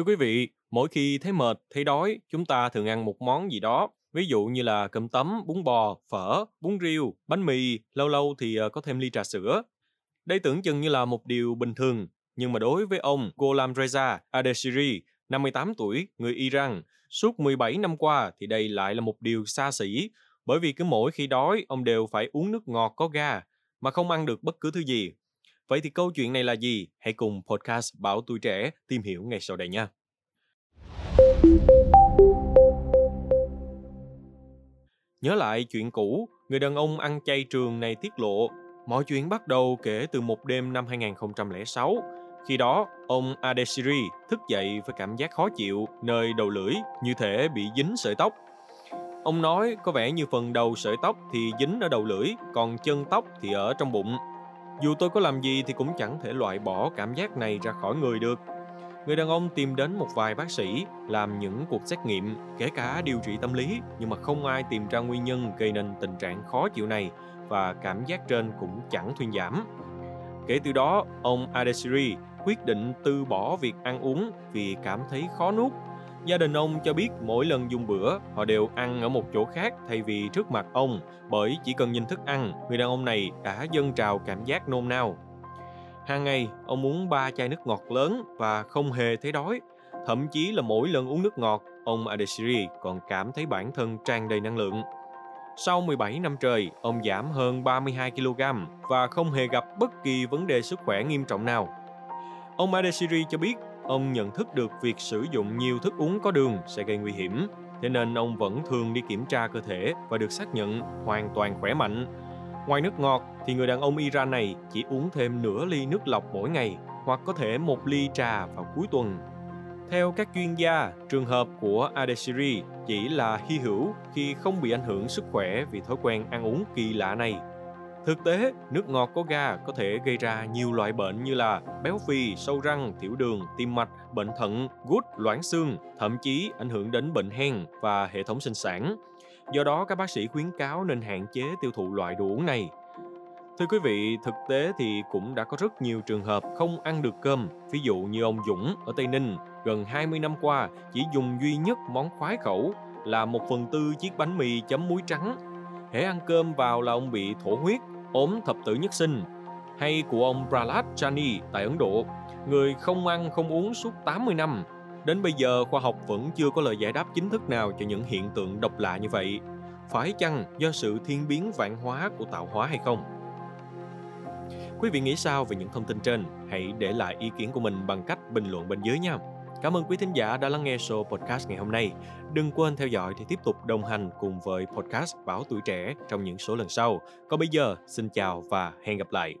Thưa quý vị, mỗi khi thấy mệt, thấy đói, chúng ta thường ăn một món gì đó. Ví dụ như là cơm tấm, bún bò, phở, bún riêu, bánh mì, lâu lâu thì ờ, có thêm ly trà sữa. Đây tưởng chừng như là một điều bình thường, nhưng mà đối với ông Golam Reza Adeshiri, 58 tuổi, người Iran, suốt 17 năm qua thì đây lại là một điều xa xỉ, bởi vì cứ mỗi khi đói, ông đều phải uống nước ngọt có ga, mà không ăn được bất cứ thứ gì. Vậy thì câu chuyện này là gì? Hãy cùng podcast Bảo Tuổi Trẻ tìm hiểu ngay sau đây nha. Nhớ lại chuyện cũ, người đàn ông ăn chay trường này tiết lộ mọi chuyện bắt đầu kể từ một đêm năm 2006. Khi đó, ông Adesiri thức dậy với cảm giác khó chịu nơi đầu lưỡi như thể bị dính sợi tóc. Ông nói có vẻ như phần đầu sợi tóc thì dính ở đầu lưỡi, còn chân tóc thì ở trong bụng. Dù tôi có làm gì thì cũng chẳng thể loại bỏ cảm giác này ra khỏi người được. Người đàn ông tìm đến một vài bác sĩ làm những cuộc xét nghiệm, kể cả điều trị tâm lý, nhưng mà không ai tìm ra nguyên nhân gây nên tình trạng khó chịu này và cảm giác trên cũng chẳng thuyên giảm. Kể từ đó, ông Adesiri quyết định từ bỏ việc ăn uống vì cảm thấy khó nuốt. Gia đình ông cho biết mỗi lần dùng bữa, họ đều ăn ở một chỗ khác thay vì trước mặt ông, bởi chỉ cần nhìn thức ăn, người đàn ông này đã dâng trào cảm giác nôn nao. Hàng ngày, ông uống ba chai nước ngọt lớn và không hề thấy đói. Thậm chí là mỗi lần uống nước ngọt, ông Adesiri còn cảm thấy bản thân tràn đầy năng lượng. Sau 17 năm trời, ông giảm hơn 32 kg và không hề gặp bất kỳ vấn đề sức khỏe nghiêm trọng nào. Ông Adesiri cho biết ông nhận thức được việc sử dụng nhiều thức uống có đường sẽ gây nguy hiểm, thế nên ông vẫn thường đi kiểm tra cơ thể và được xác nhận hoàn toàn khỏe mạnh. Ngoài nước ngọt thì người đàn ông Iran này chỉ uống thêm nửa ly nước lọc mỗi ngày hoặc có thể một ly trà vào cuối tuần. Theo các chuyên gia, trường hợp của Adesiri chỉ là hy hữu khi không bị ảnh hưởng sức khỏe vì thói quen ăn uống kỳ lạ này. Thực tế, nước ngọt có ga có thể gây ra nhiều loại bệnh như là béo phì, sâu răng, tiểu đường, tim mạch, bệnh thận, gút, loãng xương, thậm chí ảnh hưởng đến bệnh hen và hệ thống sinh sản. Do đó, các bác sĩ khuyến cáo nên hạn chế tiêu thụ loại đồ uống này. Thưa quý vị, thực tế thì cũng đã có rất nhiều trường hợp không ăn được cơm. Ví dụ như ông Dũng ở Tây Ninh, gần 20 năm qua chỉ dùng duy nhất món khoái khẩu là một phần tư chiếc bánh mì chấm muối trắng. Hễ ăn cơm vào là ông bị thổ huyết, ốm thập tử nhất sinh. Hay của ông Prahlad Chani tại Ấn Độ, người không ăn không uống suốt 80 năm. Đến bây giờ, khoa học vẫn chưa có lời giải đáp chính thức nào cho những hiện tượng độc lạ như vậy. Phải chăng do sự thiên biến vạn hóa của tạo hóa hay không? Quý vị nghĩ sao về những thông tin trên? Hãy để lại ý kiến của mình bằng cách bình luận bên dưới nha. Cảm ơn quý thính giả đã lắng nghe show podcast ngày hôm nay. Đừng quên theo dõi để tiếp tục đồng hành cùng với podcast Báo Tuổi Trẻ trong những số lần sau. Còn bây giờ, xin chào và hẹn gặp lại.